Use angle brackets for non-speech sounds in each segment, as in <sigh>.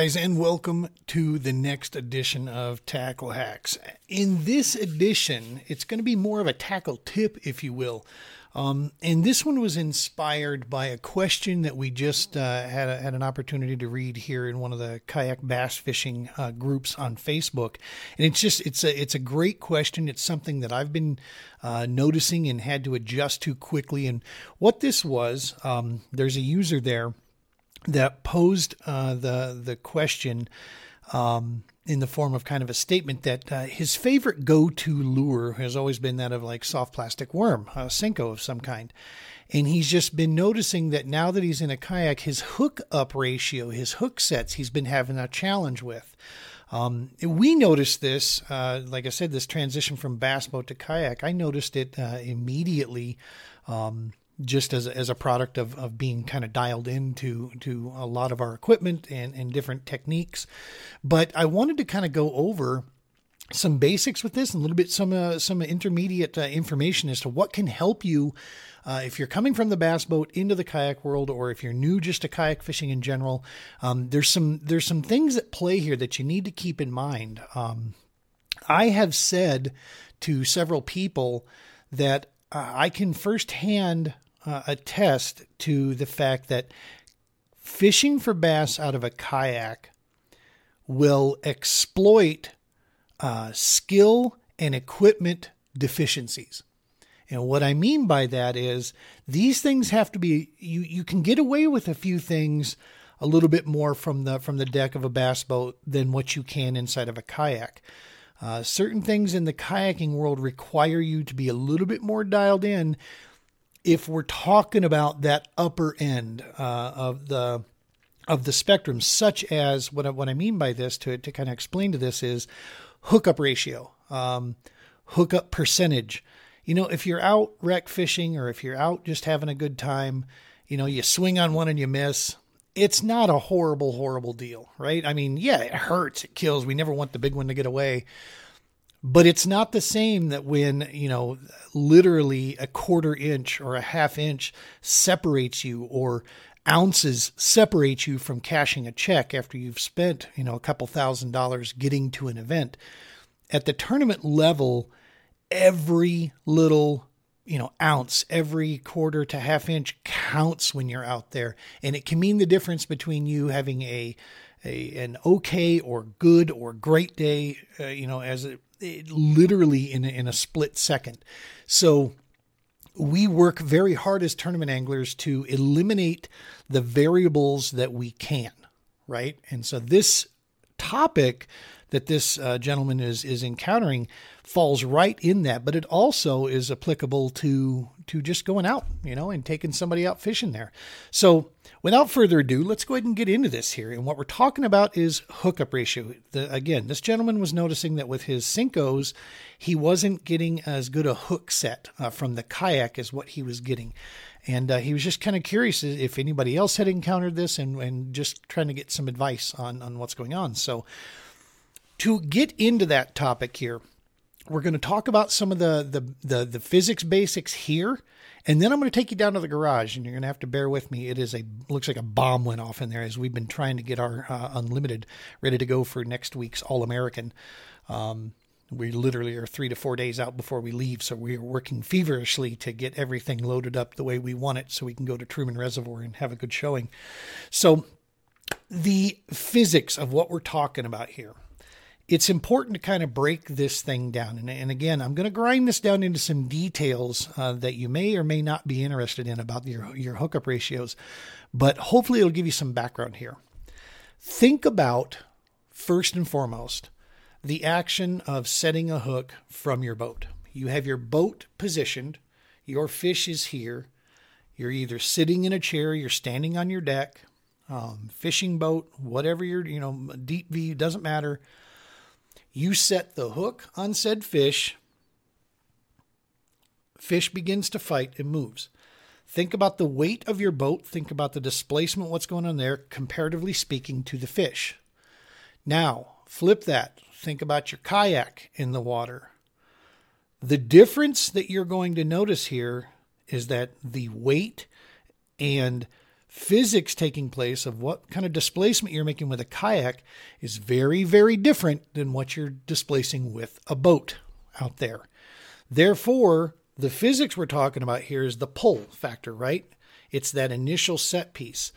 Guys, and welcome to the next edition of Tackle Hacks. In this edition, it's going to be more of a tackle tip, if you will. Um, and this one was inspired by a question that we just uh, had, a, had an opportunity to read here in one of the kayak bass fishing uh, groups on Facebook. And it's just it's a it's a great question. It's something that I've been uh, noticing and had to adjust to quickly. And what this was, um, there's a user there that posed uh, the the question um, in the form of kind of a statement that uh, his favorite go-to lure has always been that of like soft plastic worm, a Senko of some kind. And he's just been noticing that now that he's in a kayak, his hook up ratio, his hook sets, he's been having a challenge with. Um, we noticed this, uh, like I said, this transition from bass boat to kayak. I noticed it uh, immediately. Um, just as, as a product of, of being kind of dialed into to a lot of our equipment and, and different techniques. But I wanted to kind of go over some basics with this and a little bit some uh, some intermediate uh, information as to what can help you uh, if you're coming from the bass boat into the kayak world or if you're new just to kayak fishing in general um, there's some there's some things at play here that you need to keep in mind um, i have said to several people that uh, i can firsthand uh, attest to the fact that fishing for bass out of a kayak will exploit uh, skill and equipment deficiencies. And what I mean by that is these things have to be you you can get away with a few things a little bit more from the from the deck of a bass boat than what you can inside of a kayak. Uh, certain things in the kayaking world require you to be a little bit more dialed in if we're talking about that upper end uh, of the of the spectrum, such as what I, what I mean by this to to kind of explain to this is hookup ratio, um, hookup percentage. You know, if you're out rec fishing or if you're out just having a good time, you know, you swing on one and you miss. It's not a horrible, horrible deal, right? I mean, yeah, it hurts, it kills. We never want the big one to get away but it's not the same that when you know literally a quarter inch or a half inch separates you or ounces separate you from cashing a check after you've spent you know a couple thousand dollars getting to an event. At the tournament level every little you know ounce every quarter to half inch counts when you're out there. And it can mean the difference between you having a a an okay or good or great day uh, you know as it literally in in a split second. So we work very hard as tournament anglers to eliminate the variables that we can, right? And so this topic that this uh, gentleman is is encountering falls right in that, but it also is applicable to to just going out, you know, and taking somebody out fishing there. So, without further ado, let's go ahead and get into this here. And what we're talking about is hookup ratio. The, again, this gentleman was noticing that with his Senkos, he wasn't getting as good a hook set uh, from the kayak as what he was getting. And uh, he was just kind of curious if anybody else had encountered this and, and just trying to get some advice on, on what's going on. So, to get into that topic here, we're going to talk about some of the, the, the the physics basics here, and then I'm going to take you down to the garage, and you're going to have to bear with me. It is a looks like a bomb went off in there as we've been trying to get our uh, unlimited ready to go for next week's All American. Um, we literally are three to four days out before we leave, so we are working feverishly to get everything loaded up the way we want it, so we can go to Truman Reservoir and have a good showing. So, the physics of what we're talking about here it's important to kind of break this thing down. And, and again, I'm going to grind this down into some details uh, that you may or may not be interested in about your, your hookup ratios, but hopefully it'll give you some background here. Think about, first and foremost, the action of setting a hook from your boat. You have your boat positioned, your fish is here. You're either sitting in a chair, you're standing on your deck, um, fishing boat, whatever you're, you know, deep V, doesn't matter you set the hook on said fish. Fish begins to fight and moves. Think about the weight of your boat. Think about the displacement, what's going on there, comparatively speaking, to the fish. Now, flip that. Think about your kayak in the water. The difference that you're going to notice here is that the weight and physics taking place of what kind of displacement you're making with a kayak is very, very different than what you're displacing with a boat out there. Therefore, the physics we're talking about here is the pull factor, right? It's that initial set piece.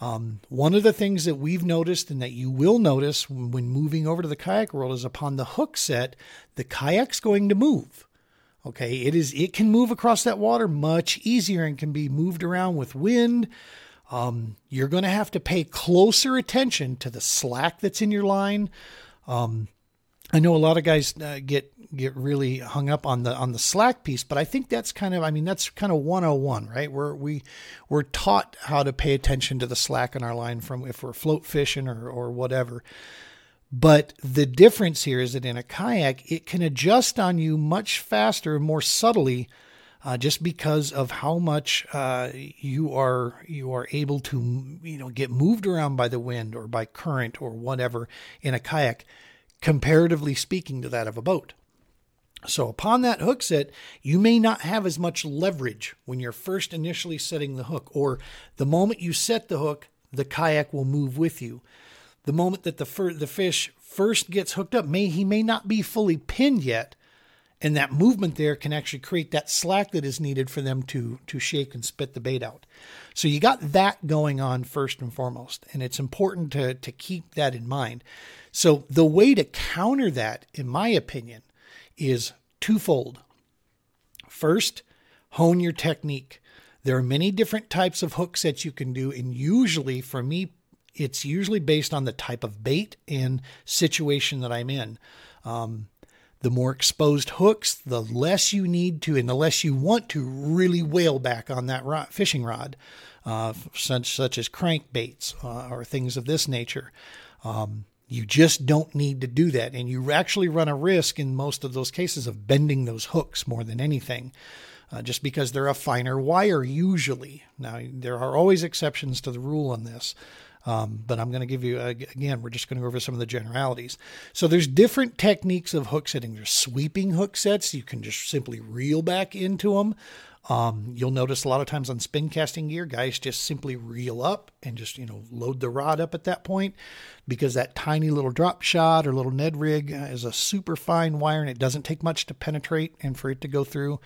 Um, one of the things that we've noticed and that you will notice when moving over to the kayak world is upon the hook set, the kayak's going to move. Okay, it is it can move across that water much easier and can be moved around with wind. Um, you're going to have to pay closer attention to the slack that's in your line. Um, I know a lot of guys uh, get get really hung up on the on the slack piece, but I think that's kind of I mean that's kind of 101, right? We're we we're taught how to pay attention to the slack in our line from if we're float fishing or or whatever. But the difference here is that in a kayak, it can adjust on you much faster more subtly, uh, just because of how much uh, you are you are able to you know get moved around by the wind or by current or whatever in a kayak, comparatively speaking to that of a boat. So upon that hook set, you may not have as much leverage when you're first initially setting the hook, or the moment you set the hook, the kayak will move with you the moment that the fir- the fish first gets hooked up, may he may not be fully pinned yet, and that movement there can actually create that slack that is needed for them to to shake and spit the bait out. So you got that going on first and foremost, and it's important to to keep that in mind. So the way to counter that, in my opinion, is twofold. First, hone your technique. There are many different types of hook sets you can do, and usually, for me it's usually based on the type of bait and situation that I'm in. Um, the more exposed hooks, the less you need to, and the less you want to really whale back on that rod, fishing rod, uh, such such as crankbaits uh, or things of this nature. Um, you just don't need to do that, and you actually run a risk in most of those cases of bending those hooks more than anything. Uh, just because they're a finer wire, usually. Now, there are always exceptions to the rule on this, um, but I'm going to give you, again, we're just going to go over some of the generalities. So there's different techniques of hook setting. There's sweeping hook sets. You can just simply reel back into them. Um, you'll notice a lot of times on spin casting gear, guys just simply reel up and just, you know, load the rod up at that point because that tiny little drop shot or little Ned rig is a super fine wire and it doesn't take much to penetrate and for it to go through.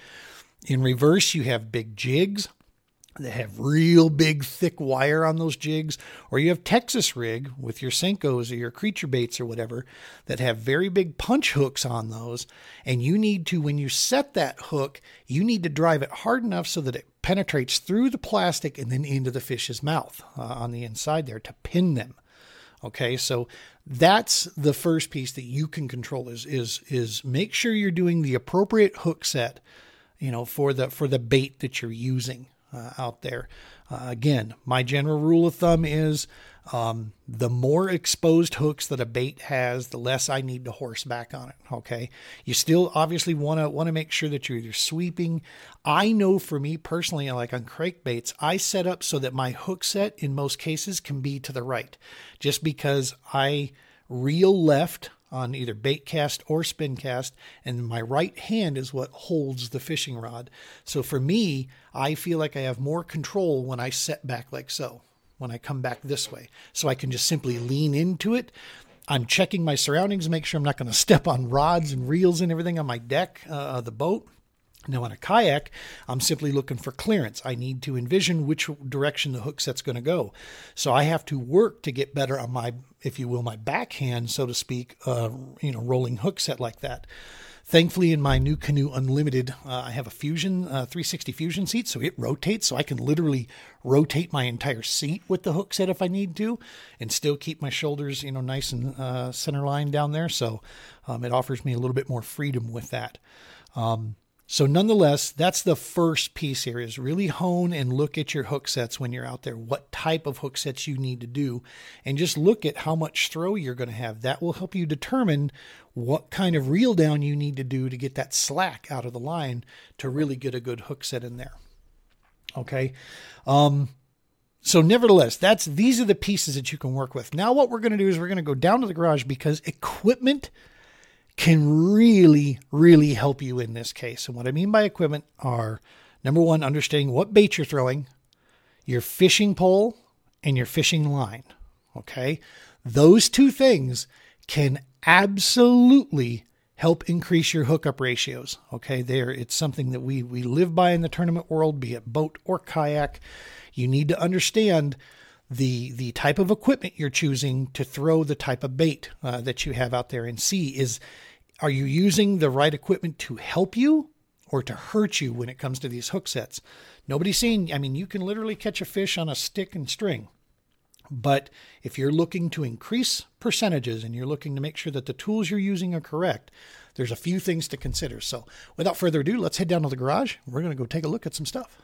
In reverse, you have big jigs that have real big thick wire on those jigs, or you have Texas rig with your Senkos or your creature baits or whatever that have very big punch hooks on those. And you need to, when you set that hook, you need to drive it hard enough so that it penetrates through the plastic and then into the fish's mouth uh, on the inside there to pin them. Okay, so that's the first piece that you can control is is is make sure you're doing the appropriate hook set, you know, for the for the bait that you're using uh, out there. Uh, again, my general rule of thumb is um, the more exposed hooks that a bait has, the less I need to horse back on it. Okay, you still obviously want to want to make sure that you're either sweeping. I know for me personally, like on crankbaits, I set up so that my hook set in most cases can be to the right, just because I reel left on either bait cast or spin cast, and my right hand is what holds the fishing rod. So for me, I feel like I have more control when I set back like so, when I come back this way. So I can just simply lean into it. I'm checking my surroundings, make sure I'm not going to step on rods and reels and everything on my deck uh, of the boat. Now, on a kayak, I'm simply looking for clearance. I need to envision which direction the hook set's going to go. So I have to work to get better on my, if you will, my backhand, so to speak, uh, you know, rolling hook set like that. Thankfully, in my NuCanoe Unlimited, uh, I have a Fusion uh, 360 Fusion seat, so it rotates, so I can literally rotate my entire seat with the hook set if I need to, and still keep my shoulders, you know, nice and uh, center line down there. So um, it offers me a little bit more freedom with that. Um, so, nonetheless, that's the first piece here is really hone and look at your hook sets when you're out there, what type of hook sets you need to do, and just look at how much throw you're going to have. That will help you determine what kind of reel down you need to do to get that slack out of the line to really get a good hook set in there. Okay. Um, so nevertheless, that's these are the pieces that you can work with. Now what we're going to do is we're going to go down to the garage because equipment can really, really help you in this case. And what I mean by equipment are number one, understanding what bait you're throwing. your fishing pole and your fishing line. Okay. Those two things can absolutely help increase your hookup ratios. Okay. There, it's something that we, we live by in the tournament world, be it boat or kayak. You need to understand the the type of equipment you're choosing to throw the type of bait uh, that you have out there and see is are you using the right equipment to help you or to hurt you when it comes to these hook sets? Nobody's seen i mean you can literally catch a fish on a stick and string but if you're looking to increase percentages and you're looking to make sure that the tools you're using are correct there's a few things to consider. So without further ado let's head down to the garage. We're going to go take a look at some stuff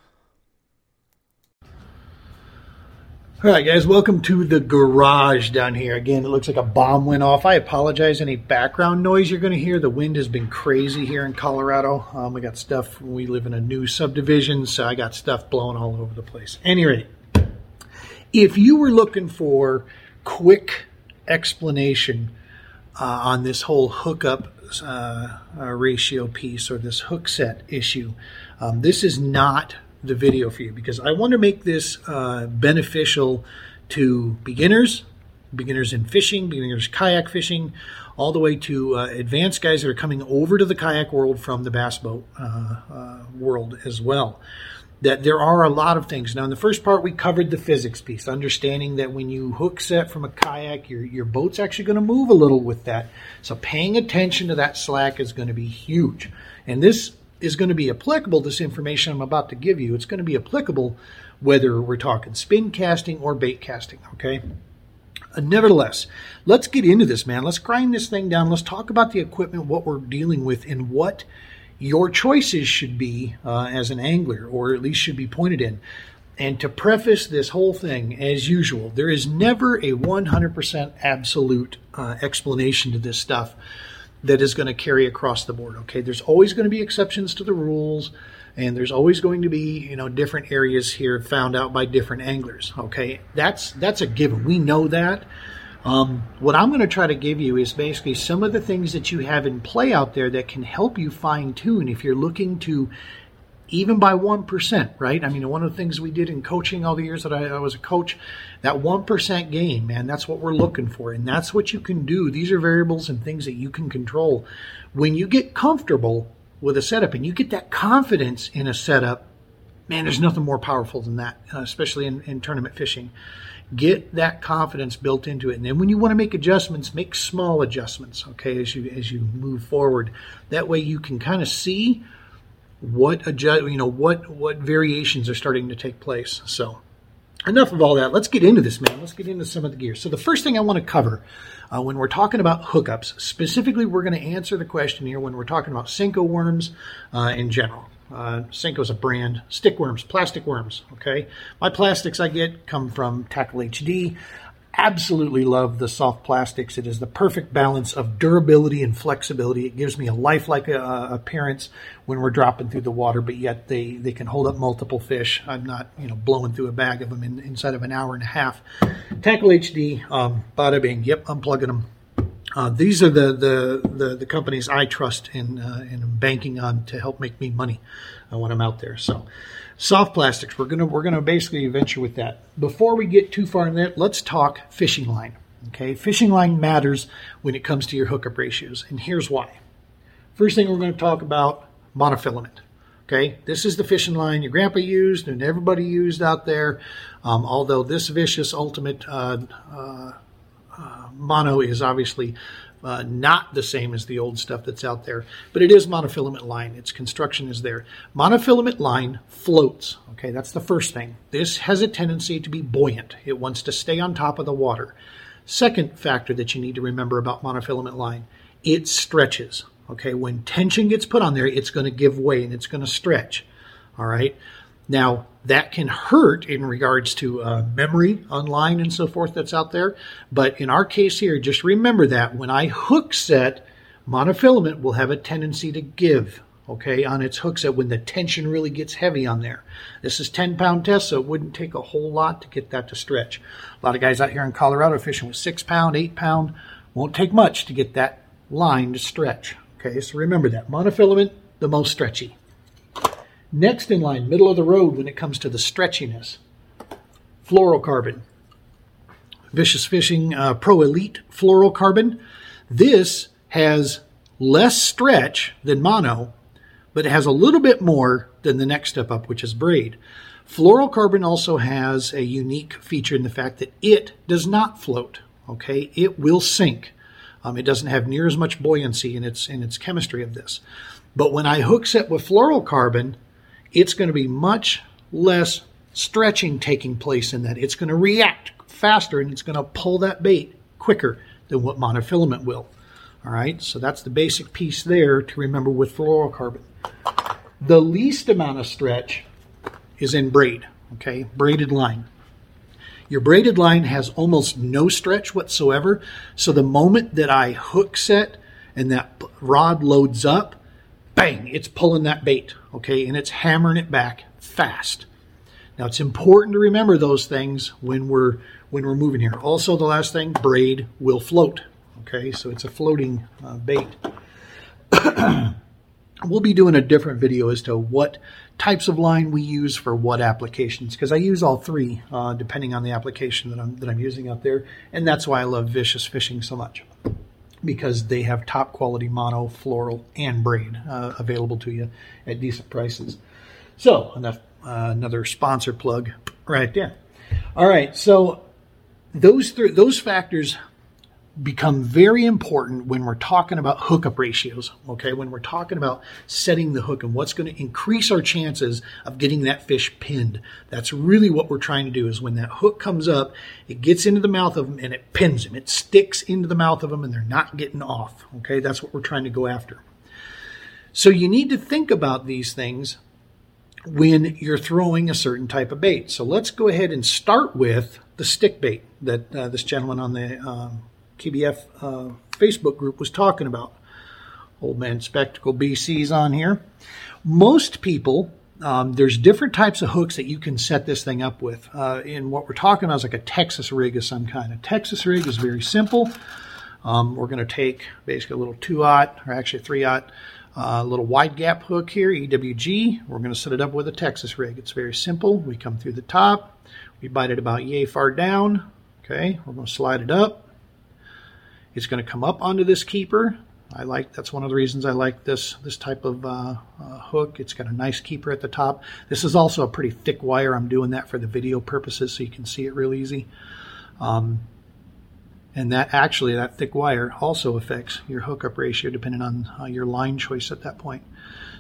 All right, guys, welcome to the garage down here. Again, it looks like a bomb went off. I apologize. Any background noise you're going to hear? The wind has been crazy here in Colorado. Um, we got stuff. We live in a new subdivision, so I got stuff blowing all over the place. Anyway, if you were looking for quick explanation uh, on this whole hookup uh, uh, ratio piece or this hook set issue, um, this is not the video for you because I want to make this uh, beneficial to beginners, beginners in fishing, beginners kayak fishing, all the way to uh, advanced guys that are coming over to the kayak world from the bass boat uh, uh world as well. That there are a lot of things. Now, in the first part, we covered the physics piece, understanding that when you hook set from a kayak, your, your boat's actually going to move a little with that. So, paying attention to that slack is going to be huge. And this is going to be applicable, this information I'm about to give you, it's going to be applicable whether we're talking spin casting or bait casting, okay? Uh, nevertheless, let's get into this, man. Let's grind this thing down. Let's talk about the equipment, what we're dealing with, and what your choices should be uh, as an angler, or at least should be pointed in. And to preface this whole thing, as usual, there is never a 100% absolute uh, explanation to this stuff that is going to carry across the board. Okay, there's always going to be exceptions to the rules, and there's always going to be you know different areas here found out by different anglers. Okay, that's that's a given. We know that. Um, what I'm going to try to give you is basically some of the things that you have in play out there that can help you fine tune if you're looking to even by 1%, right? I mean, one of the things we did in coaching all the years that I, I, was a coach, that 1% gain, man, that's what we're looking for. And that's what you can do. These are variables and things that you can control. When you get comfortable with a setup and you get that confidence in a setup, man, there's nothing more powerful than that, uh, especially in, in tournament fishing. Get that confidence built into it. And then when you want to make adjustments, make small adjustments, okay, as you as you move forward. That way you can kind of see what adjust, you know, what what variations are starting to take place. So, enough of all that. Let's get into this, man. Let's get into some of the gear. So, the first thing I want to cover uh, when we're talking about hookups, specifically, we're going to answer the question here when we're talking about Senko worms uh, in general. Uh, Senko's a brand. Stick worms, plastic worms. Okay, my plastics I get come from Tackle HD absolutely love the soft plastics. It is the perfect balance of durability and flexibility. It gives me a lifelike uh, appearance when we're dropping through the water, but yet they, they can hold up multiple fish. I'm not, you know, blowing through a bag of them in, inside of an hour and a half. Tackle HD, um, bada bing. Yep, I'm plugging them. Uh, these are the, the, the, the, companies I trust in, uh, and banking on to help make me money uh, when I'm out there. So, soft plastics. We're gonna we're gonna basically venture with that. Before we get too far in that, let's talk fishing line. Okay, fishing line matters when it comes to your hookup ratios, and here's why. First thing we're going to talk about monofilament. Okay, this is the fishing line your grandpa used and everybody used out there. Um, although this vicious ultimate uh, uh, uh, mono is obviously uh, not the same as the old stuff that's out there, but it is monofilament line. Its construction is there. Monofilament line floats. Okay, that's the first thing. This has a tendency to be buoyant. It wants to stay on top of the water. Second factor that you need to remember about monofilament line, it stretches. Okay, when tension gets put on there, it's going to give way and it's going to stretch. All right. Now, that can hurt in regards to uh, memory online and so forth that's out there. But in our case here, just remember that when I hook set, monofilament will have a tendency to give, okay, on its hook set when the tension really gets heavy on there. This is 10 pound test, so it wouldn't take a whole lot to get that to stretch. A lot of guys out here in Colorado fishing with 6 pound, 8 pound, won't take much to get that line to stretch. Okay, so remember that. Monofilament, the most stretchy. Next in line, middle of the road when it comes to the stretchiness. fluorocarbon. Vicious Fishing uh, Pro Elite fluorocarbon. This has less stretch than mono, but it has a little bit more than the next step up, which is braid. Fluorocarbon also has a unique feature in the fact that it does not float. Okay, it will sink. Um, it doesn't have near as much buoyancy in its in its chemistry of this. But when I hook set with fluorocarbon, it's going to be much less stretching taking place in that. It's going to react faster and it's going to pull that bait quicker than what monofilament will. All right, so that's the basic piece there to remember with fluorocarbon. The least amount of stretch is in braid, okay, braided line. Your braided line has almost no stretch whatsoever. So the moment that I hook set and that rod loads up, bang, it's pulling that bait, okay, and it's hammering it back fast. Now it's important to remember those things when we're when we're moving here. Also, the last thing, braid will float. Okay, so it's a floating uh, bait. <clears throat> we'll be doing a different video as to what types of line we use for what applications because I use all three uh, depending on the application that I'm that I'm using out there, and that's why I love Vicious Fishing so much because they have top quality mono, fluoro, and braid uh, available to you at decent prices. So enough, uh, another sponsor plug right there. All right, so those th- those factors become very important when we're talking about hookup ratios. Okay, when we're talking about setting the hook and what's going to increase our chances of getting that fish pinned. That's really what we're trying to do. Is when that hook comes up, it gets into the mouth of them and it pins them. It sticks into the mouth of them and they're not getting off. Okay, that's what we're trying to go after. So you need to think about these things when you're throwing a certain type of bait. So let's go ahead and start with the stick bait that uh, this gentleman on the um, KBF uh, Facebook group was talking about. Old Man Spectacle BC's on here. Most people, um, there's different types of hooks that you can set this thing up with. Uh, and what we're talking about is like a Texas rig of some kind. A Texas rig is very simple. Um, we're going to take basically a little 2-aught, or actually 3-aught, a uh, little wide gap hook here, EWG. We're going to set it up with a Texas rig. It's very simple. We come through the top. We bite it about yay far down. Okay, we're going to slide it up. It's going to come up onto this keeper. I like that's one of the reasons I like this this type of uh, uh, hook. It's got a nice keeper at the top. This is also a pretty thick wire. I'm doing that for the video purposes so you can see it real easy. Um, and that actually, that thick wire also affects your hookup ratio depending on uh, your line choice at that point.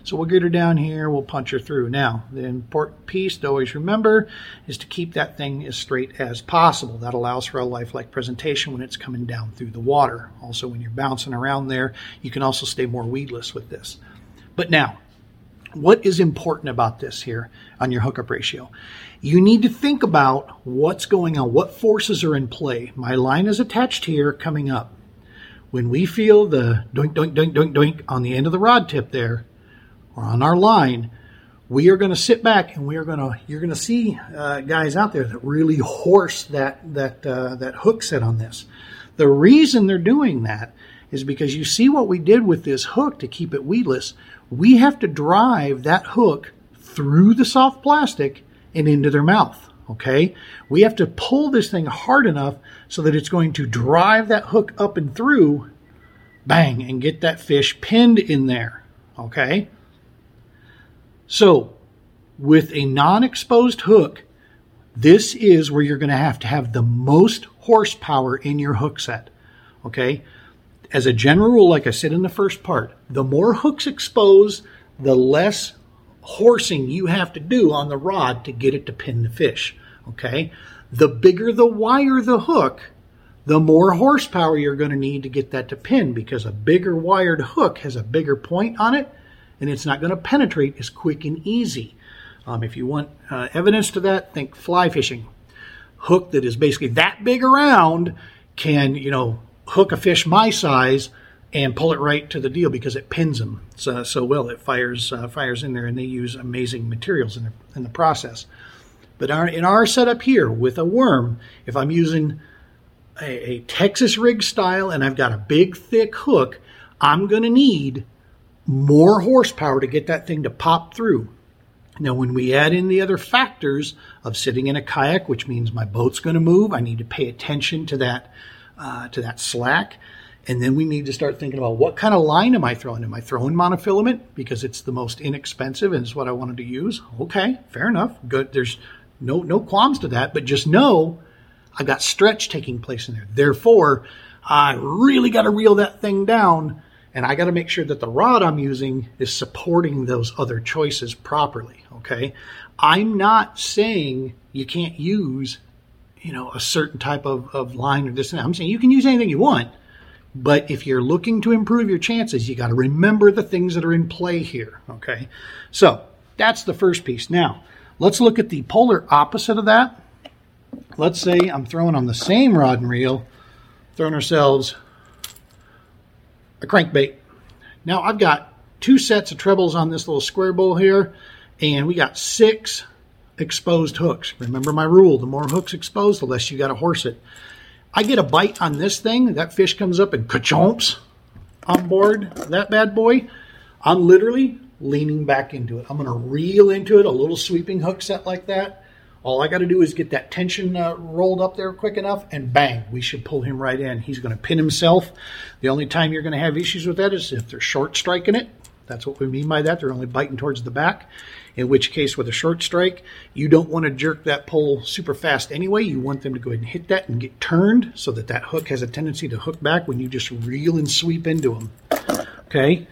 So we'll get her down here, we'll punch her through. Now, the important piece to always remember is to keep that thing as straight as possible. That allows for a lifelike presentation when it's coming down through the water. Also, when you're bouncing around there, you can also stay more weedless with this. But now, what is important about this here on your hookup ratio? You need to think about what's going on, what forces are in play. My line is attached here coming up. When we feel the doink, doink, doink, doink, doink on the end of the rod tip there, or on our line, we are going to sit back and we are going to, you're going to see uh, guys out there that really horse that, that, uh, that hook set on this. The reason they're doing that is because you see what we did with this hook to keep it weedless. We have to drive that hook through the soft plastic and into their mouth. Okay. We have to pull this thing hard enough so that it's going to drive that hook up and through, bang, and get that fish pinned in there. Okay. So with a non-exposed hook, this is where you're going to have to have the most horsepower in your hook set. Okay as a general rule, like I said in the first part, the more hooks exposed, the less horsing you have to do on the rod to get it to pin the fish. Okay? The bigger the wire the hook, the more horsepower you're going to need to get that to pin because a bigger wired hook has a bigger point on it and it's not going to penetrate as quick and easy. Um, if you want uh, evidence to that, think fly fishing. Hook that is basically that big around can, you know, hook a fish my size and pull it right to the deal because it pins them so, so well. It fires uh, fires in there, and they use amazing materials in the, in the process. But our, in our setup here with a worm, if I'm using a, a Texas rig style and I've got a big thick hook, I'm going to need more horsepower to get that thing to pop through. Now, when we add in the other factors of sitting in a kayak, which means my boat's going to move, I need to pay attention to that uh, to that slack, and then we need to start thinking about what kind of line am I throwing? Am I throwing monofilament because it's the most inexpensive and it's what I wanted to use? Okay, fair enough. Good. There's no no qualms to that, but just know I've got stretch taking place in there. Therefore, I really got to reel that thing down and I got to make sure that the rod I'm using is supporting those other choices properly. Okay. I'm not saying you can't use, you know, a certain type of, of line or this and that. I'm saying you can use anything you want. But if you're looking to improve your chances, you got to remember the things that are in play here. Okay. So that's the first piece. Now, let's look at the polar opposite of that. Let's say I'm throwing on the same rod and reel, throwing ourselves a crankbait. Now I've got two sets of trebles on this little square bill here, and we got six exposed hooks. Remember my rule, the more hooks exposed, the less you got to horse it. I get a bite on this thing, that fish comes up and ka-chomps on board that bad boy. I'm literally leaning back into it. I'm going to reel into it, a little sweeping hook set like that. All I got to do is get that tension uh, rolled up there quick enough, and bang, we should pull him right in. He's going to pin himself. The only time you're going to have issues with that is if they're short striking it. That's what we mean by that. They're only biting towards the back. In which case, with a short strike, you don't want to jerk that pole super fast anyway. You want them to go ahead and hit that and get turned so that that hook has a tendency to hook back when you just reel and sweep into them. Okay.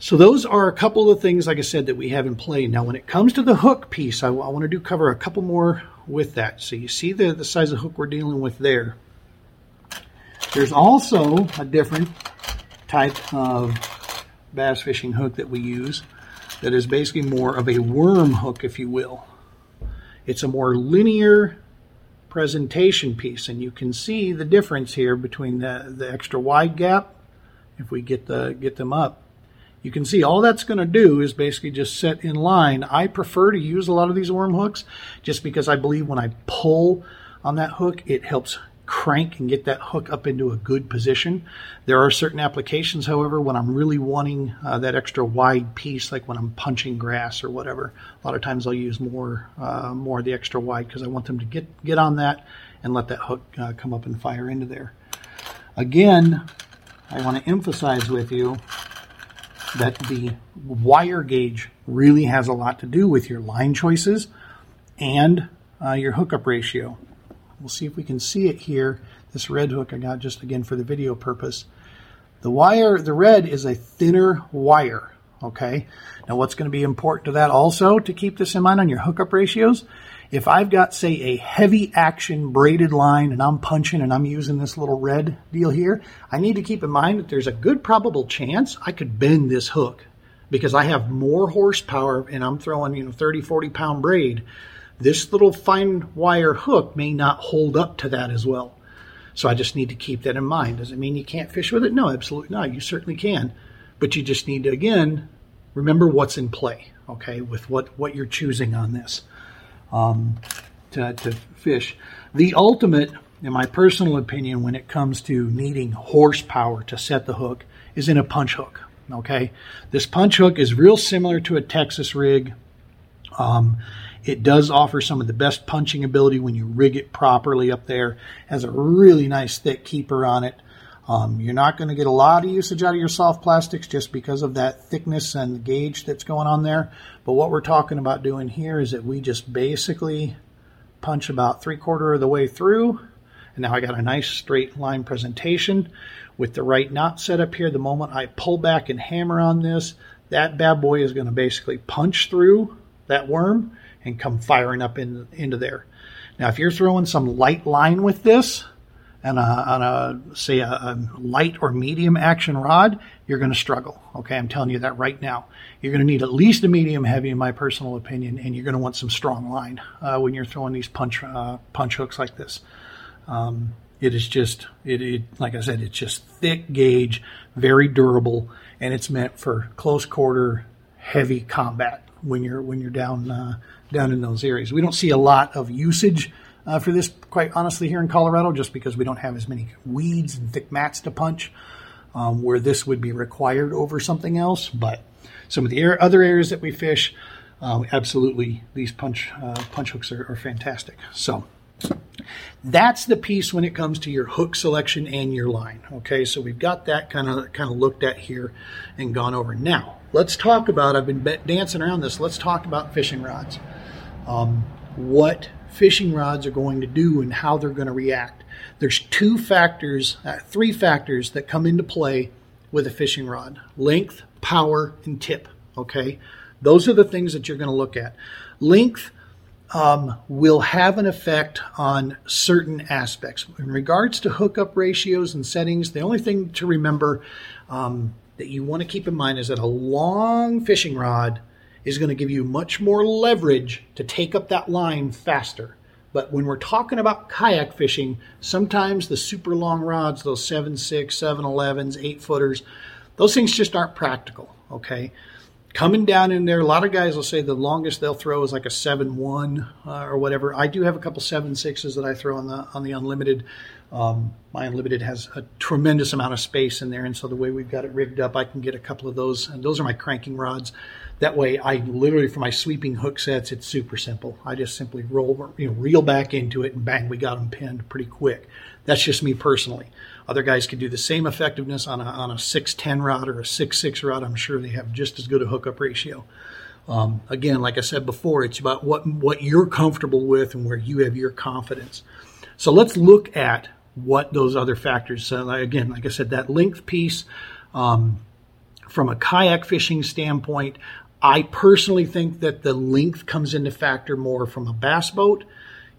So those are a couple of things, like I said, that we have in play. Now, when it comes to the hook piece, I, want to do cover a couple more with that. So you see the, the size of hook we're dealing with there. There's also a different type of bass fishing hook that we use that is basically more of a worm hook, if you will. It's a more linear presentation piece, and you can see the difference here between the, the extra wide gap, if we get the get them up, you can see all that's going to do is basically just set in line. I prefer to use a lot of these worm hooks just because I believe when I pull on that hook, it helps crank and get that hook up into a good position. There are certain applications, however, when I'm really wanting uh, that extra wide piece, like when I'm punching grass or whatever. A lot of times I'll use more, uh, more of the extra wide because I want them to get get on that and let that hook uh, come up and fire into there. Again, I want to emphasize with you that the wire gauge really has a lot to do with your line choices and uh, your hookup ratio. We'll see if we can see it here. This red hook I got just again for the video purpose. The wire, the red is a thinner wire. Okay. Now what's going to be important to that also to keep this in mind on your hookup ratios if I've got, say, a heavy action braided line and I'm punching and I'm using this little red deal here, I need to keep in mind that there's a good probable chance I could bend this hook because I have more horsepower and I'm throwing, you know, 30, 40 pound braid. This little fine wire hook may not hold up to that as well. So I just need to keep that in mind. Does it mean you can't fish with it? No, absolutely not. You certainly can. But you just need to, again, remember what's in play, okay, with what, what you're choosing on this um, to, to fish. The ultimate, in my personal opinion, when it comes to needing horsepower to set the hook, is in a punch hook. Okay, this punch hook is real similar to a Texas rig. Um, it does offer some of the best punching ability when you rig it properly up there. Has a really nice thick keeper on it. Um, you're not going to get a lot of usage out of your soft plastics just because of that thickness and gauge that's going on there. But what we're talking about doing here is that we just basically punch about three quarter of the way through. And now I got a nice straight line presentation with the right knot set up here. The moment I pull back and hammer on this, that bad boy is going to basically punch through that worm and come firing up in, into there. Now, if you're throwing some light line with this, and on a say a, a, light or medium action rod, you're going to struggle. Okay, I'm telling you that right now. You're going to need at least a medium heavy, in my personal opinion, and you're going to want some strong line uh, when you're throwing these punch uh, punch hooks like this. Um, it is just it, it, like I said, it's just thick gauge, very durable, and it's meant for close quarter, heavy combat when you're when you're down uh, down in those areas. We don't see a lot of usage uh, for this, quite honestly, here in Colorado, just because we don't have as many weeds and thick mats to punch, um, where this would be required over something else. But some of the other areas that we fish, um, absolutely, these punch uh, punch hooks are, are fantastic. So that's the piece when it comes to your hook selection and your line. Okay, so we've got that kind of kind of looked at here and gone over. Now let's talk about. I've been dancing around this. Let's talk about fishing rods. Um, what fishing rods are going to do and how they're going to react. There's two factors, uh, three factors that come into play with a fishing rod: length, power, and tip. Okay, those are the things that you're going to look at. Length um, will have an effect on certain aspects. In regards to hookup ratios and settings, the only thing to remember um, that you want to keep in mind is that a long fishing rod is going to give you much more leverage to take up that line faster. But when we're talking about kayak fishing, sometimes the super long rods, those 7 6, 7 11s, 8 footers, those things just aren't practical. Okay coming down in there. A lot of guys will say the longest they'll throw is like a seven one uh, or whatever. I do have a couple seven sixes that I throw on the on the unlimited. Um, my unlimited has a tremendous amount of space in there, and so the way we've got it rigged up, I can get a couple of those. And those are my cranking rods. That way, I literally for my sweeping hook sets, it's super simple. I just simply roll, you know, reel back into it, and bang, we got them pinned pretty quick. That's just me personally. Other guys can do the same effectiveness on a, on a 610 rod or a 6.6 rod. I'm sure they have just as good a hookup ratio. Um, again, like I said before, it's about what, what you're comfortable with and where you have your confidence. So let's look at what those other factors. So again, like I said, that length piece, um, from a kayak fishing standpoint, I personally think that the length comes into factor more from a bass boat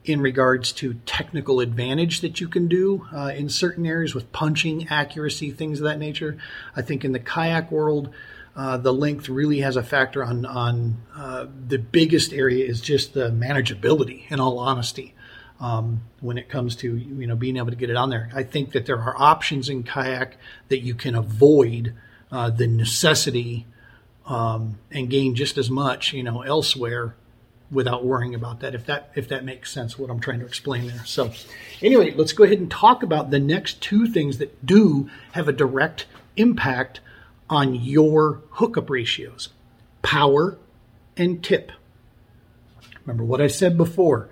in regards to technical advantage that you can do uh, in certain areas with punching, accuracy, things of that nature. I think in the kayak world, uh, the length really has a factor on on uh, the biggest area is just the manageability. In all honesty, um, when it comes to you know being able to get it on there, I think that there are options in kayak that you can avoid uh, the necessity um, and gain just as much you know elsewhere without worrying about that if that if that makes sense what i'm trying to explain there. So anyway let's go ahead and talk about the next two things that do have a direct impact on your hookup ratios power and tip. Remember what i said before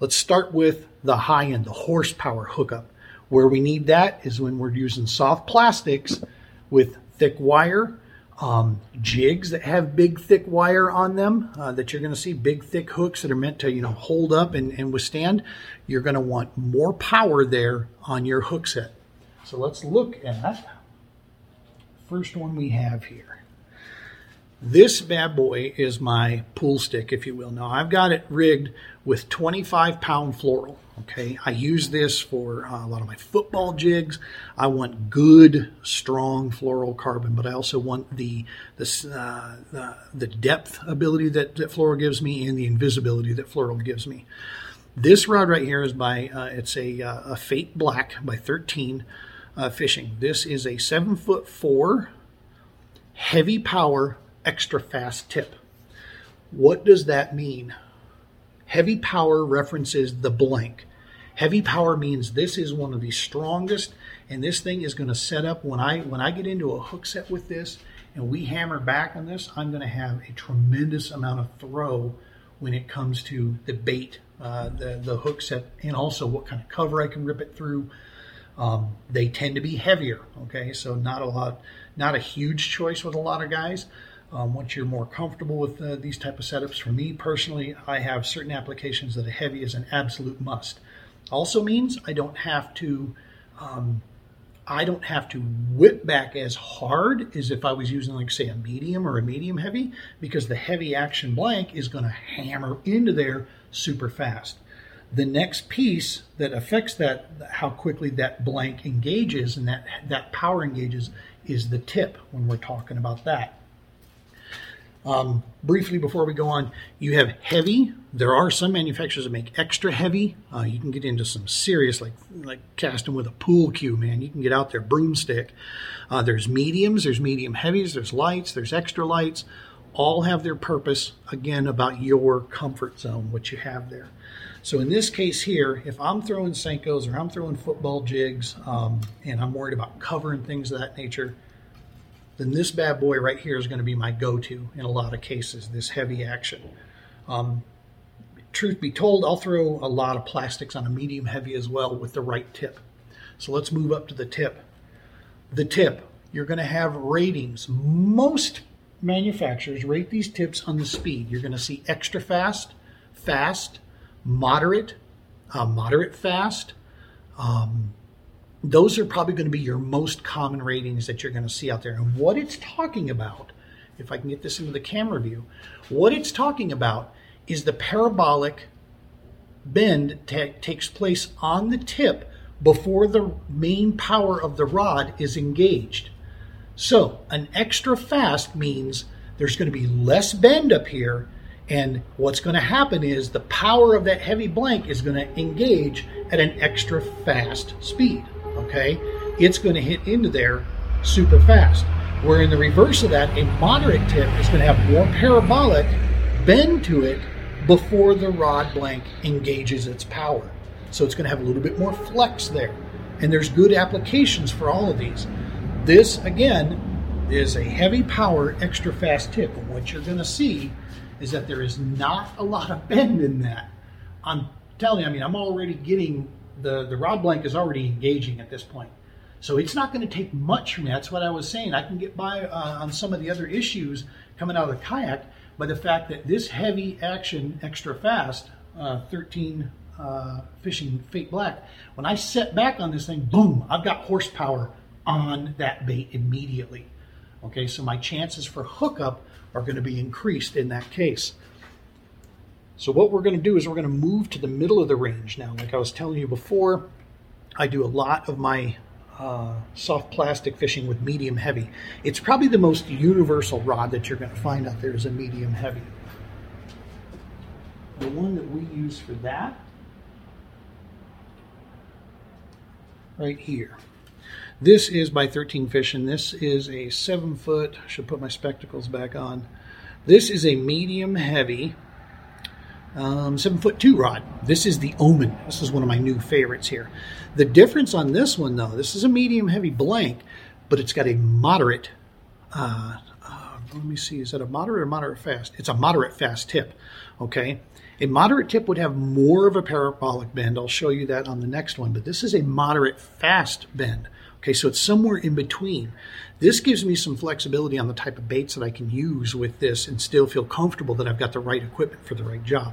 let's start with the high end the horsepower hookup. Where we need that is when we're using soft plastics with thick wire um, jigs that have big thick wire on them uh, that you're going to see big thick hooks that are meant to you know hold up and, and withstand. You're going to want more power there on your hook set. So let's look at first one we have here. This bad boy is my pool stick if you will. Now i've got it rigged with 25 pound fluoro Okay, I use this for uh, a lot of my football jigs. I want good, strong fluorocarbon, but I also want the the, uh, the, the depth ability that, that gives me and the invisibility that fluoro gives me. This rod right here is by uh, it's a, uh, a Fate Black by 13 uh, Fishing. This is a seven foot four heavy power extra fast tip. What does that mean? Heavy power references the blank. Heavy power means this is one of the strongest, and this thing is going to set up when I when I get into a hook set with this and we hammer back on this, I'm going to have a tremendous amount of throw when it comes to the bait, uh, the the hook set, and also what kind of cover I can rip it through. Um, they tend to be heavier. Okay, so not a lot, not a huge choice with a lot of guys. Um, once you're more comfortable with uh, these type of setups, for me personally, I have certain applications that a heavy is an absolute must. Also means I don't have to um, I don't have to whip back as hard as if I was using, like, say, a medium or a medium heavy, because the heavy action blank is going to hammer into there super fast. The next piece that affects that, how quickly that blank engages and that, that power engages, is the tip when we're talking about that. Um, briefly, before we go on, you have heavy. There are some manufacturers that make extra heavy. Uh, you can get into some serious, like like casting with a pool cue, man. You can get out there broomstick. Uh, there's mediums, there's medium heavies, there's lights, there's extra lights. All have their purpose. Again, about your comfort zone, what you have there. So in this case here, if I'm throwing Senkos or I'm throwing football jigs, um, and I'm worried about cover and things of that nature, then this bad boy right here is going to be my go-to in a lot of cases, this heavy action. Um, truth be told, I'll throw a lot of plastics on a medium heavy as well with the right tip. So let's move up to the tip. The tip, you're going to have ratings. Most manufacturers rate these tips on the speed. You're going to see extra fast, fast, moderate, uh, moderate fast. Um, those are probably going to be your most common ratings that you're going to see out there. And what it's talking about, if I can get this into the camera view, what it's talking about is the parabolic bend t- takes place on the tip before the main power of the rod is engaged. So, an extra fast means there's going to be less bend up here, and what's going to happen is the power of that heavy blank is going to engage at an extra fast speed. Okay, it's going to hit into there super fast. Where in the reverse of that, a moderate tip is going to have more parabolic bend to it before the rod blank engages its power. So it's going to have a little bit more flex there. And there's good applications for all of these. This, again, is a heavy power, extra fast tip. And what you're going to see is that there is not a lot of bend in that. I'm telling you, I mean, I'm already getting the, the rod blank is already engaging at this point. So it's not going to take much from me. That's what I was saying. I can get by uh, on some of the other issues coming out of the kayak by the fact that this heavy action, extra fast, uh, 13 uh, fishing fate black, when I set back on this thing, boom, I've got horsepower on that bait immediately. Okay, so my chances for hookup are going to be increased in that case. So what we're going to do is we're going to move to the middle of the range now. Like I was telling you before, I do a lot of my uh, soft plastic fishing with medium heavy. It's probably the most universal rod that you're going to find out there is a medium heavy. The one that we use for that, right here. This is by 13 Fishing. This is a seven foot, I should put my spectacles back on. This is a medium heavy, um, seven foot two rod. This is the Omen. This is one of my new favorites here. The difference on this one, though, this is a medium heavy blank, but it's got a moderate. Uh, uh, let me see, is that a moderate or moderate fast? It's a moderate fast tip. Okay. A moderate tip would have more of a parabolic bend. I'll show you that on the next one, but this is a moderate fast bend. Okay, so it's somewhere in between. This gives me some flexibility on the type of baits that I can use with this and still feel comfortable that I've got the right equipment for the right job.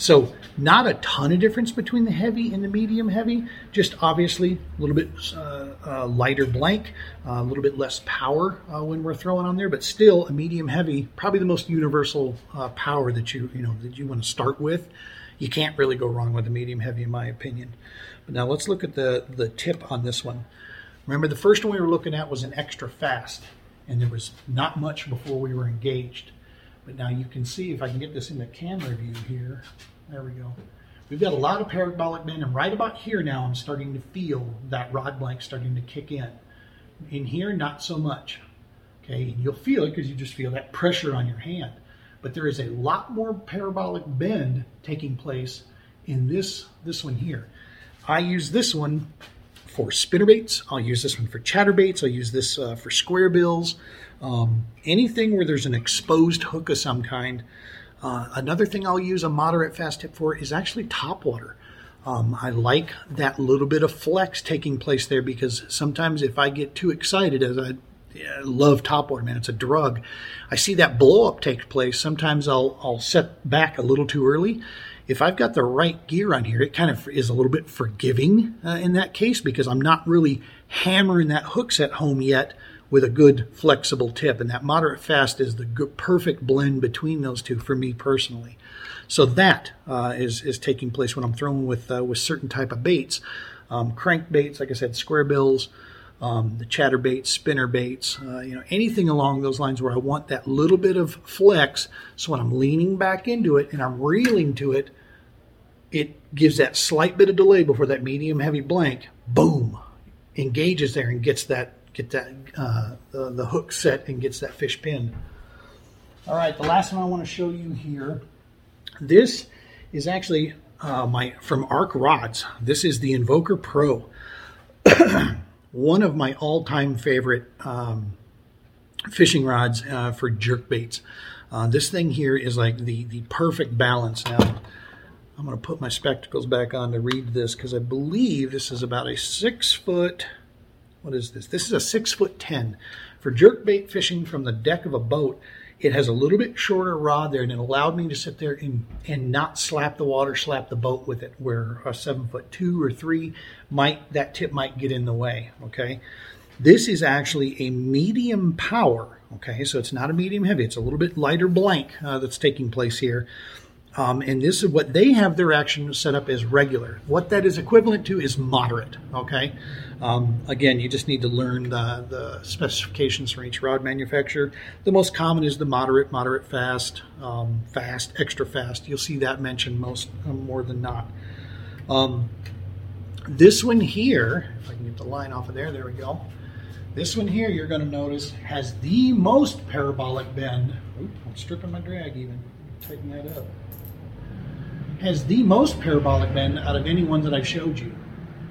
So, not a ton of difference between the heavy and the medium heavy, just obviously a little bit uh, uh, lighter blank, uh, a little bit less power uh, when we're throwing on there, but still a medium heavy, probably the most universal uh, power that you you know that you want to start with. You can't really go wrong with a medium heavy, in my opinion. But now let's look at the the tip on this one. Remember, the first one we were looking at was an extra fast, and there was not much before we were engaged. But now you can see, if I can get this in the camera view here, there we go. We've got a lot of parabolic bend, and right about here now, I'm starting to feel that rod blank starting to kick in. In here, not so much. Okay, and you'll feel it because you just feel that pressure on your hand. But there is a lot more parabolic bend taking place in this this one here. I use this one for spinnerbaits. I'll use this one for chatterbaits. I'll use this uh, for square bills. Um, anything where there's an exposed hook of some kind. Uh, another thing I'll use a moderate fast tip for is actually topwater. Um, I like that little bit of flex taking place there because sometimes if I get too excited, as I yeah, love topwater, man, it's a drug. I see that blow up take place. Sometimes I'll I'll set back a little too early, if I've got the right gear on here, it kind of is a little bit forgiving uh, in that case because I'm not really hammering that hook set home yet with a good flexible tip. And that moderate fast is the good, perfect blend between those two for me personally. So that uh, is is taking place when I'm throwing with uh, with certain type of baits, um, crank baits, like I said, square bills, um, the chatter baits, spinner baits, uh, you know, anything along those lines where I want that little bit of flex. So when I'm leaning back into it and I'm reeling to it, it gives that slight bit of delay before that medium heavy blank, boom, engages there and gets that get that uh, the, the hook set and gets that fish pinned. All right, the last one I want to show you here. This is actually uh, my from Arc Rods. This is the Invoker Pro, one of my all-time favorite um, fishing rods uh, for jerk baits. Uh, this thing here is like the, the perfect balance. Now, I'm going to put my spectacles back on to read this because I believe this is about a six foot. What is this? This is a six foot ten for jerk bait fishing from the deck of a boat. It has a little bit shorter rod there, and it allowed me to sit there and, and not slap the water, slap the boat with it. Where a seven foot two or three might that tip might get in the way. Okay, this is actually a medium power. Okay, so it's not a medium heavy; it's a little bit lighter blank uh, that's taking place here. Um, and this is what they have their action set up as regular. What that is equivalent to is moderate. Okay. Um, again, you just need to learn the, the, specifications for each rod manufacturer. The most common is the moderate, moderate fast, um, fast, extra fast. You'll see that mentioned most um, more than not. Um, this one here, if I can get the line off of there, there we go. This one here, you're going to notice, has the most parabolic bend. Oop, I'm stripping my drag even. Tighten that up has the most parabolic bend out of any one that I've showed you.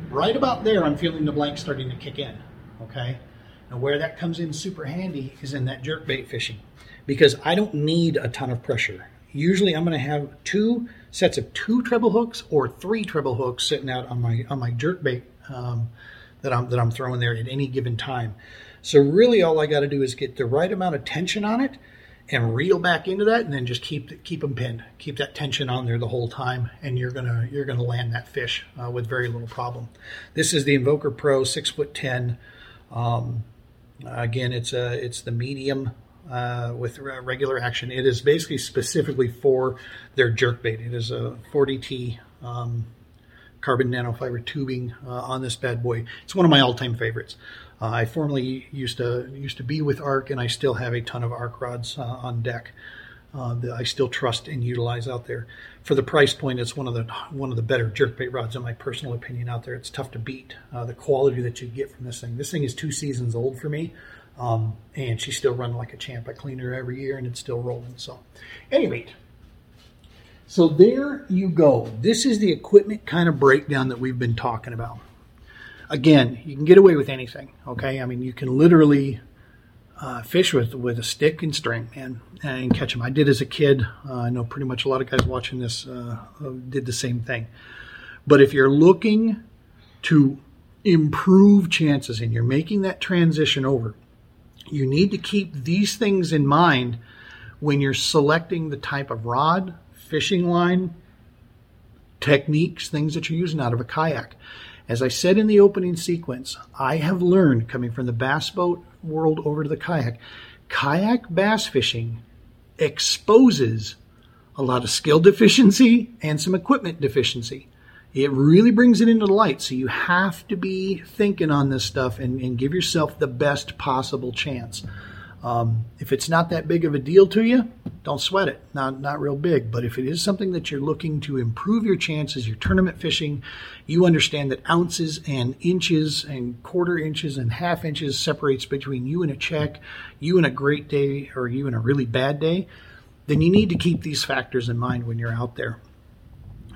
Right about there, I'm feeling the blank starting to kick in. Okay. Now, where that comes in super handy is in that jerk bait fishing because I don't need a ton of pressure. Usually, I'm going to have two sets of two treble hooks or three treble hooks sitting out on my on my jerk bait um, that I'm that I'm throwing there at any given time. So really, all I got to do is get the right amount of tension on it and reel back into that and then just keep keep them pinned. Keep that tension on there the whole time and you're gonna you're gonna land that fish uh, with very little problem. This is the invoker pro six foot ten. Um, again it's a it's the medium uh, with regular action. It is basically specifically for their jerk bait. It is a 40t um, carbon nanofiber tubing uh, on this bad boy. It's one of my all-time favorites uh, I formerly used to used to be with ARC, and I still have a ton of ARC rods uh, on deck uh, that I still trust and utilize out there. For the price point, it's one of the one of the better jerkbait rods, in my personal opinion, out there. It's tough to beat uh, the quality that you get from this thing. This thing is two seasons old for me, um, and she's still running like a champ. I clean her every year, and it's still rolling. So, any rate. So there you go. This is the equipment kind of breakdown that we've been talking about again, you can get away with anything. Okay, I mean, you can literally uh, fish with with a stick and string, man, and catch them. I did as a kid. Uh, I know pretty much a lot of guys watching this uh, did the same thing. But if you're looking to improve chances and you're making that transition over, you need to keep these things in mind when you're selecting the type of rod, fishing line, techniques, things that you're using out of a kayak. As I said in the opening sequence, I have learned coming from the bass boat world over to the kayak, kayak bass fishing exposes a lot of skill <laughs> deficiency and some equipment deficiency. It really brings it into the light. So you have to be thinking on this stuff and, and give yourself the best possible chance. Um, if it's not that big of a deal to you, don't sweat it. Not not real big. But if it is something that you're looking to improve your chances, your tournament fishing, you understand that ounces and inches and quarter inches and half inches separates between you and a check, you and a great day, or you and a really bad day. Then you need to keep these factors in mind when you're out there.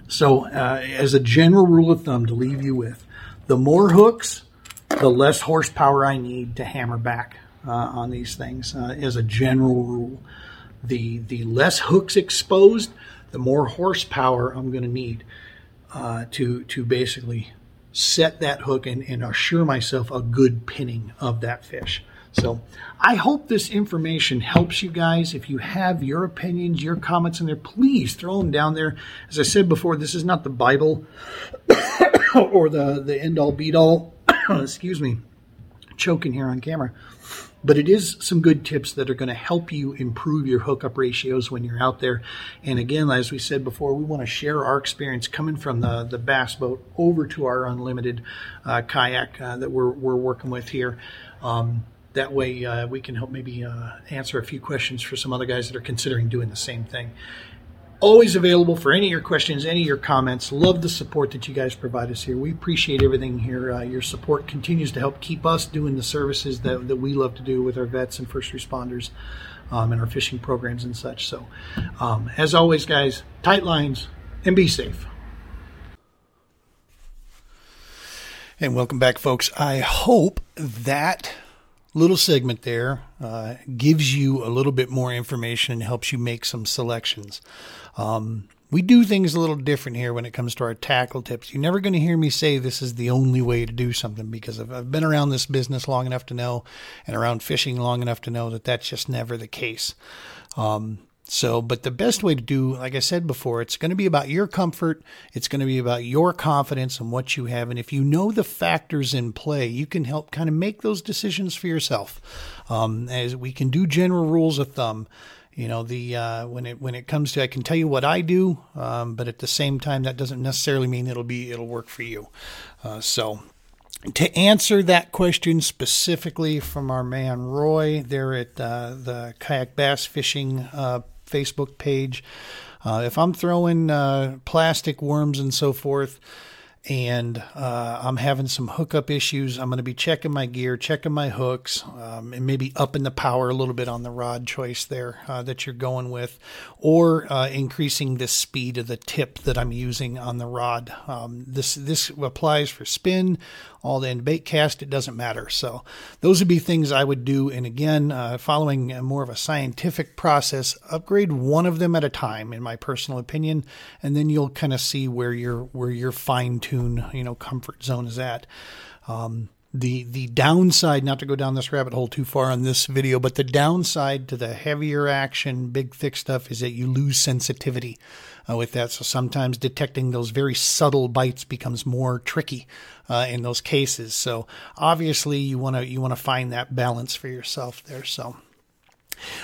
So, uh, as a general rule of thumb to leave you with, the more hooks, the less horsepower I need to hammer back on these things uh, as a general rule. The, the less hooks exposed, the more horsepower I'm going to need uh, to, to basically set that hook and, and assure myself a good pinning of that fish. So I hope this information helps you guys. If you have your opinions, your comments in there, please throw them down there. As I said before, this is not the Bible <coughs> or the, the end all beat all. <coughs> Excuse me, choking here on camera but it is some good tips that are going to help you improve your hookup ratios when you're out there. And again, as we said before, we want to share our experience coming from the, the bass boat over to our unlimited uh, kayak uh, that we're, we're working with here. Um, that way, uh, we can help maybe uh, answer a few questions for some other guys that are considering doing the same thing always available for any of your questions, any of your comments. Love the support that you guys provide us here. We appreciate everything here. Uh, your support continues to help keep us doing the services that, that we love to do with our vets and first responders um, and our fishing programs and such. So, um, as always, guys, tight lines and be safe. And welcome back, folks. I hope that little segment there uh, gives you a little bit more information and helps you make some selections. Um, we do things a little different here when it comes to our tackle tips. You're never going to hear me say this is the only way to do something because I've been around this business long enough to know and around fishing long enough to know that that's just never the case. Um, so, but the best way to do, like I said before, it's going to be about your comfort. It's going to be about your confidence and what you have. And if you know the factors in play, you can help kind of make those decisions for yourself. Um, as we can do general rules of thumb, you know, the uh, when it when it comes to, I can tell you what I do, um, but at the same time, that doesn't necessarily mean it'll be it'll work for you. Uh, so, to answer that question specifically from our man Roy there at uh, the kayak bass fishing uh, Facebook page. Uh, if I'm throwing uh, plastic worms and so forth, and uh, I'm having some hookup issues. I'm going to be checking my gear, checking my hooks, um, and maybe upping the power a little bit on the rod choice there uh, that you're going with, or uh, increasing the speed of the tip that I'm using on the rod. Um, this this applies for spin, all the end bait cast. It doesn't matter. So those would be things I would do. And again, uh, following more of a scientific process, upgrade one of them at a time, in my personal opinion, and then you'll kind of see where you're where you're fine tune, you know, comfort zone is at. Um, the the downside, not to go down this rabbit hole too far on this video, but the downside to the heavier action, big thick stuff is that you lose sensitivity uh, with that. So sometimes detecting those very subtle bites becomes more tricky uh, in those cases. So obviously you want to you want to find that balance for yourself there. So.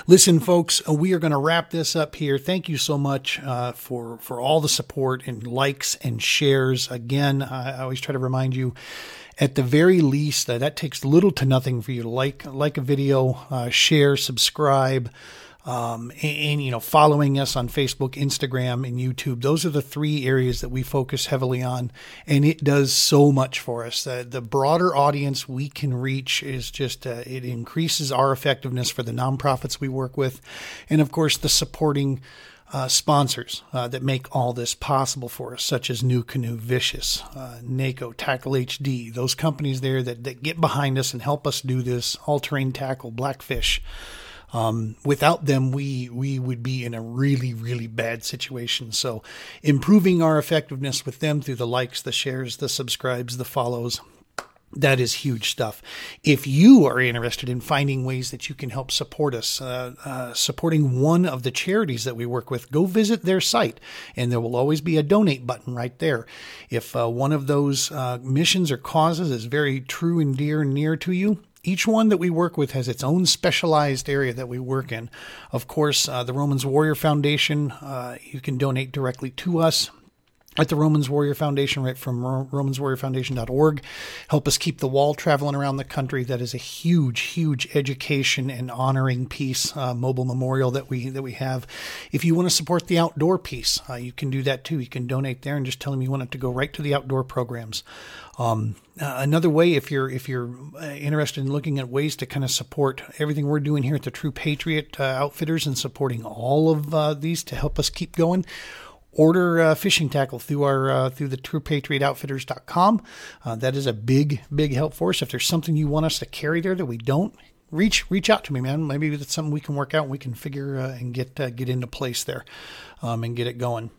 Listen, folks, uh, we are going to wrap this up here. Thank you so much uh, for for all the support and likes and shares. Again, I always try to remind you, at the very least, uh, that takes little to nothing for you to like like a video, uh, share, subscribe um, and, and, you know following us on Facebook, Instagram, and YouTube. Those are the three areas that we focus heavily on, and it does so much for us. Uh, the broader audience we can reach is just uh, it increases our effectiveness for the nonprofits we work with, and of course the supporting. Uh, sponsors uh, that make all this possible for us, such as NuCanoe Vicious, uh, NACO, Tackle HD, those companies there that, that get behind us and help us do this, All Terrain Tackle, Blackfish, um, without them, we we would be in a really really bad situation. So, improving our effectiveness with them through the likes, the shares, the subscribes, the follows. That is huge stuff. If you are interested in finding ways that you can help support us, uh, uh, supporting one of the charities that we work with, go visit their site, and there will always be a donate button right there. If uh, one of those uh, missions or causes is very true and dear and near to you, each one that we work with has its own specialized area that we work in. Of course, uh, the Romans Warrior Foundation, uh, you can donate directly to us at the Romans Warrior Foundation, right from romanswarriorfoundation.org. Help us keep the wall traveling around the country. That is a huge, huge education and honoring piece, uh, mobile memorial that we that we have. If you want to support the outdoor piece, uh, you can do that too. You can donate there and just tell them you want it to go right to the outdoor programs. Um, uh, another way, if you're if you're uh, interested in looking at ways to kind of support everything we're doing here at the True Patriot uh, Outfitters and supporting all of uh, these to help us keep going order uh, fishing tackle through our uh, through the truepatriotoutfitters.com. Uh, that is a big big help for us. If there's something you want us to carry there that we don't, reach reach out to me, man. Maybe that's something we can work out and we can figure uh, and get uh, get into place there um, and get it going.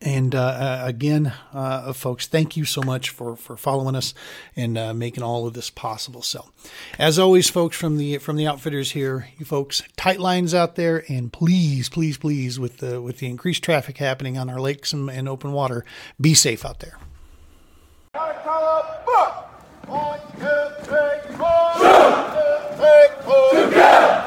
And uh, uh again, uh, uh, folks, thank you so much for, for following us and uh, making all of this possible. So, as always, folks from the from the outfitters here, you folks, tight lines out there, and please, please, please, with the with the increased traffic happening on our lakes and, and open water, be safe out there. One, two, three, four. One, two, three, four. Together.